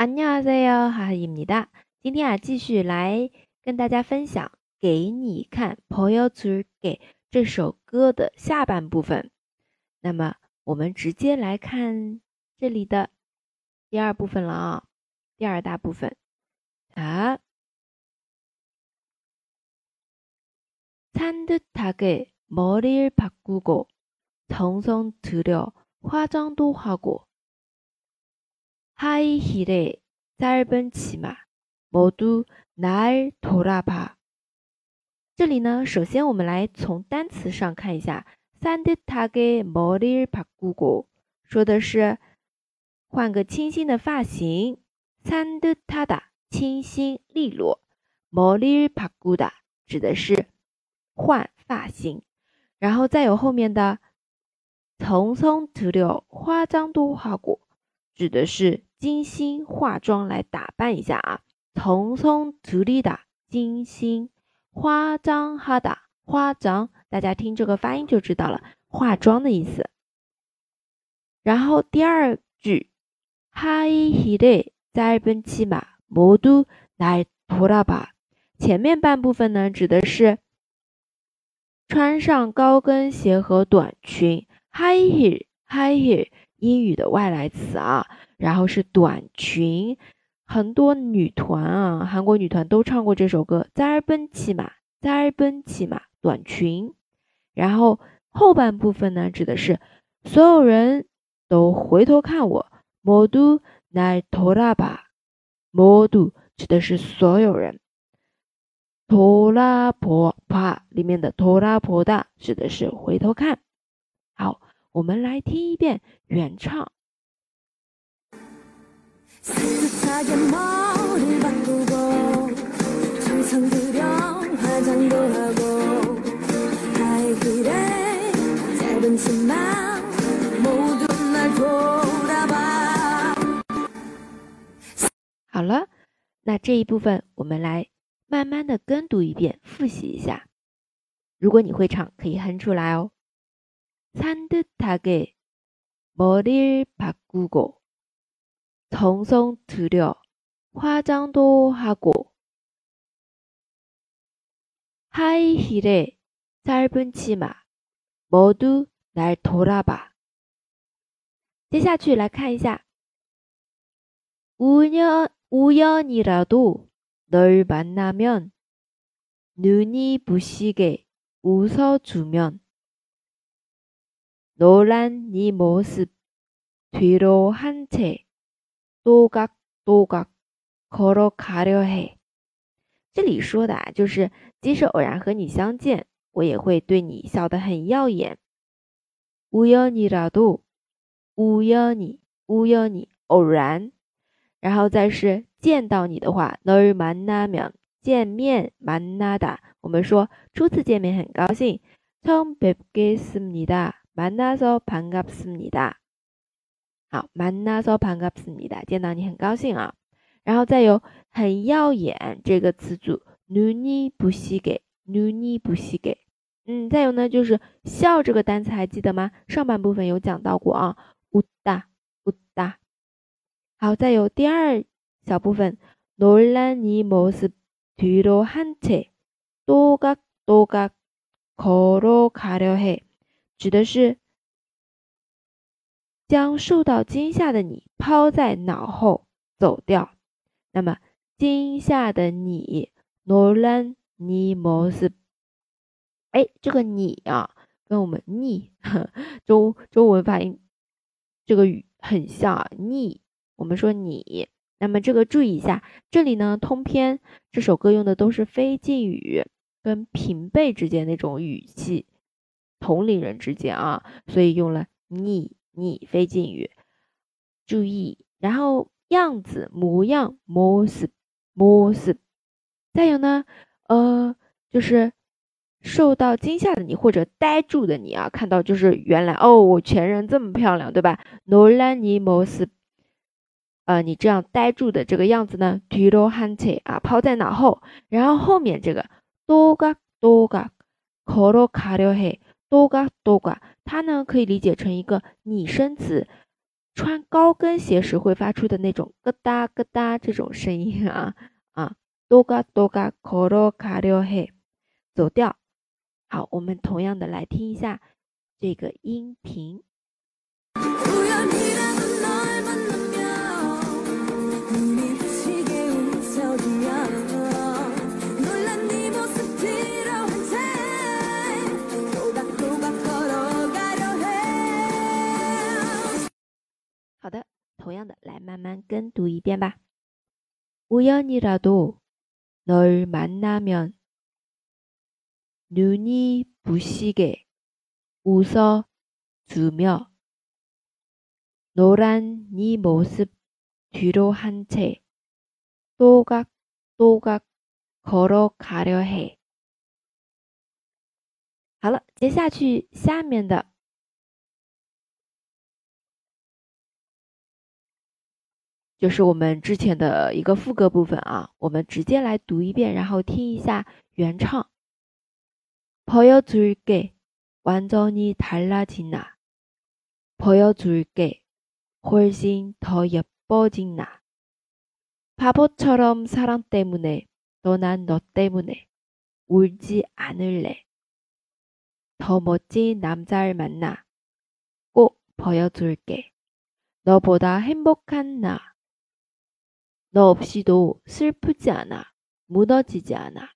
안녕하세요，哈입니 다。 今天啊，继续来跟大家分享《给你看》보여줄给这首歌的下半部分。那么，我们直接来看这里的第二部分了啊，第二大部分啊。산뜻하게머리를바꾸고정성들여화장도하고 하이힐에 짧은 치마 모두 날 돌아봐。 这里呢，首先我们来从单词上看一下，산뜻하게머리를바꾸고说的是换个清新的发型，산뜻하다清新利落，머리를바꾸다指的是换发型，然后再有后面的정성들여화장도하고 指的是。精心化妆来打扮一下啊，从从涂里的精心化妆哈的化妆，大家听这个发音就知道了，化妆的意思。然后第二句，하이힐에짧은치마모두날돌아 봐。 前面半部分呢，指的是穿上高跟鞋和短裙。high heel high heel 英语的外来词啊。然后是短裙，很多女团啊，韩国女团都唱过这首歌。在尔奔骑马，在尔奔骑马，短裙。然后后半部分呢，指的是所有人都回头看我。모두날돌아 봐， 모두指的是所有人。돌아보 봐， 里面的돌아보다指的是回头看。好， 我们来听一遍原唱。好了，那这一部分我们来慢慢的跟读一遍，复习一下。如果你会唱，可以哼出来哦。 산뜻하게머리를바꾸고 정성 들여 화장도 하고 하이힐에 짧은 치마 모두 날 돌아봐. 接下去来看一下 우연 우연이라도 널 만나면 눈이 부시게 웃어주면 노란 네 모습 뒤로 한채多嘎多嘎，可罗卡了嘿。这里说的啊，就是即使偶然和你相见，我也会对你笑得很耀眼。乌哟尼拉杜，乌哟尼，乌哟尼，偶然。然后再是见到你的话，너를만나 면， 见面만나 다。 我们说初次见面很高兴，처음뵙겠습니 다， 만나서반갑습니 다。 好，만나서반갑습니 다， 见到你很高兴啊。然后再有很耀眼这个词组，눈이부시 게， 눈이부시 게。 嗯，再有呢就是笑这个单词还记得吗？上半部分有讲到过啊，웃 다， 웃 다。 好，再有第二小部分，놀란이모습뒤로한채또각또각걸어가려 해， 指的是。将受到惊吓的你抛在脑后走掉。那么，惊吓的你，노란니모 습。 哎，这个你啊，跟我们你中中文发音这个语很像啊。你，我们说你。那么这个注意一下，这里呢，通篇这首歌用的都是非敬语，跟平辈之间那种语气， 同龄人之间啊，所以用了你。你非敬语，注意，然后样子模样模式模式，再有呢，呃，就是受到惊吓的你或者呆住的你啊，看到就是原来哦，我前任这么漂亮，对吧？노란니模式，呃，你这样呆住的这个样子呢，뒤로한채啊，抛在脑后，然后后面这个多嘎多嘎，걸어가려 해， 多嘎多嘎。它呢可以理解成一个拟声词，穿高跟鞋时会发出的那种咯哒咯哒这种声音啊啊，多嘎多嘎可罗卡溜嘿，走调。好，我们同样的来听一下这个音频。 样的来慢慢跟读一遍吧。우연이라도널만나면 눈이 부시게 웃어 주며 노란 네 모습 뒤로 한 채 또각또각 걸어가려 해. 好了，接下去下面的 就是我们之前的一个副歌部分啊，我们直接来读一遍，然后听一下原唱。 보여줄게 완전히 달라진 나 보여줄게 훨씬 더 예뻐진 나 바보처럼 사랑 때문에 떠난 너 때문에 울지 않을래 더 멋진 남자를 만나 꼭 보여줄게 너보다 행복한 나 너 없이도 슬프지 않아. 무너지지 않아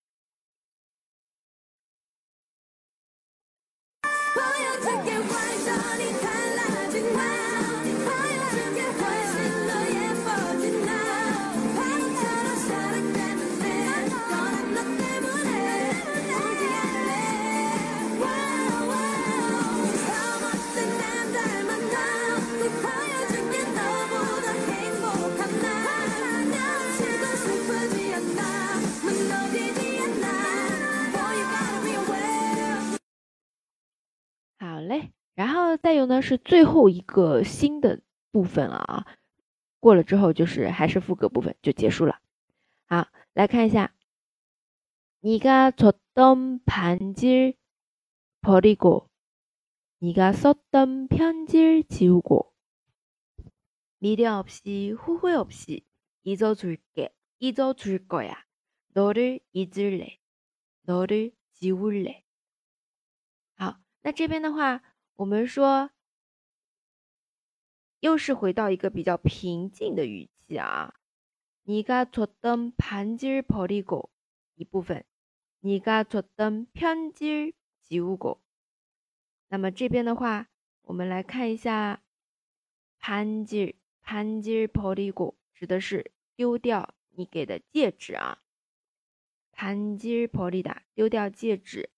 嘞，然后再有呢是最后一个新的部分了啊，过了之后就是还是副歌部分就结束了。好，来看一下，네가줬던반지버리고네가썼던편지지우고미련없이후회없이잊어줄게잊어줄거야너를잊을래너를지울래 那这边的话，我们说，又是回到一个比较平静的语气啊。你가줬던반지버리고一部分，你가줬던편지지우 고。 那么这边的话，我们来看一下，반지반지버리고指的是丢掉你给的戒指啊。반지버리다丢掉戒指。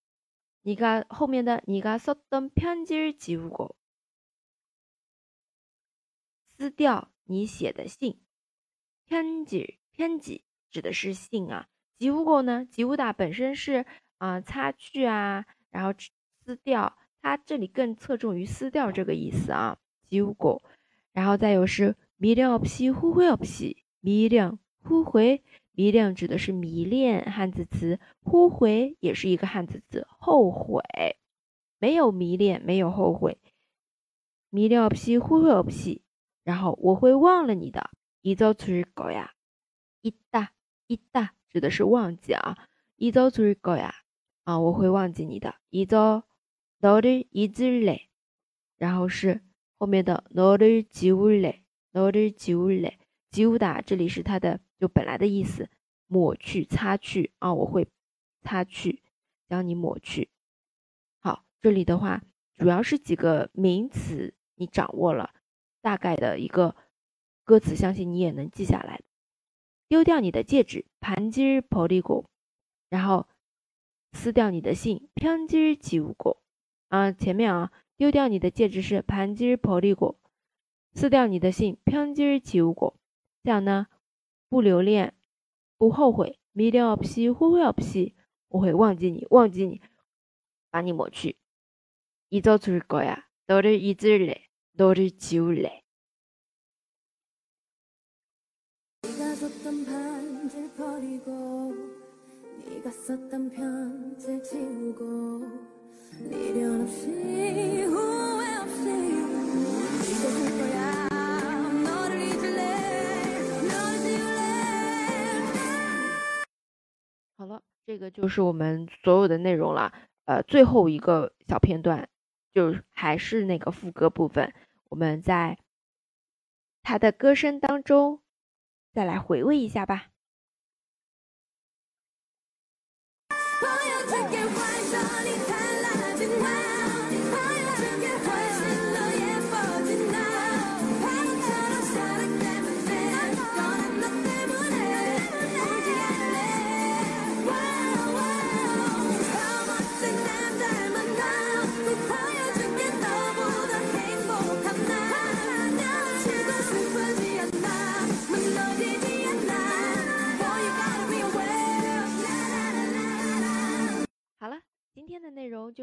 你가后面的你가썼던편지를지우 고， 撕掉你写的信。편지偏지指的是信啊。지우고呢？지우다本身是啊擦去啊，然后撕掉。它这里更侧重于撕掉这个意思啊。지우 고， 然后再有是미련없이후회없이미련 후회 迷恋指的是迷恋，汉字词；后悔也是一个汉字词，后悔。没有迷恋，没有后悔。迷恋없이후회없이然后我会忘了你的。잊어줄거 야， 잊다잊다指的是忘记啊。잊어줄거 야， 啊，我会忘记你的。잊어너를잊을 래， 然后是后面的너를지울 래， 너를지울 래。 지우다这里是它的。 就本来的意思，抹去、擦去啊，我会擦去，将你抹去。好，这里的话主要是几个名词，你掌握了大概的一个歌词，相信你也能记下来。丢掉你的戒指，盘지퍼리 고， 然后撕掉你的信，편지지우 고。 啊，前面啊，丢掉你的戒指是盘지퍼리 고， 撕掉你的信，편지지우 고。 这样呢？ 不留恋，不后悔。미련없이후회없이我会忘记你，忘记你，把你抹去。잊어줄거야너를잊을래너를지울래 这个就是我们所有的内容了。呃，最后一个小片段，就还是那个副歌部分，我们在他的歌声当中再来回味一下吧。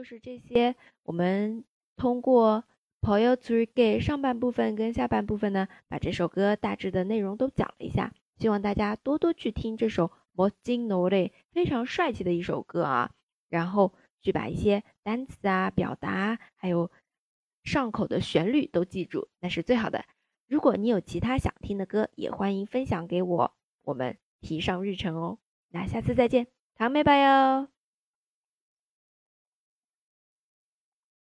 就是这些我们通过 poyotree gay 上半部分跟下半部分呢把这首歌大致的内容都讲了一下。希望大家多多去听这首 MOSING no re 非常帅气的一首歌啊。然后去把一些单词啊表达还有上口的旋律都记住那是最好的。如果你有其他想听的歌也欢迎分享给我我们提上日程哦。那下次再见糖妹拜哟！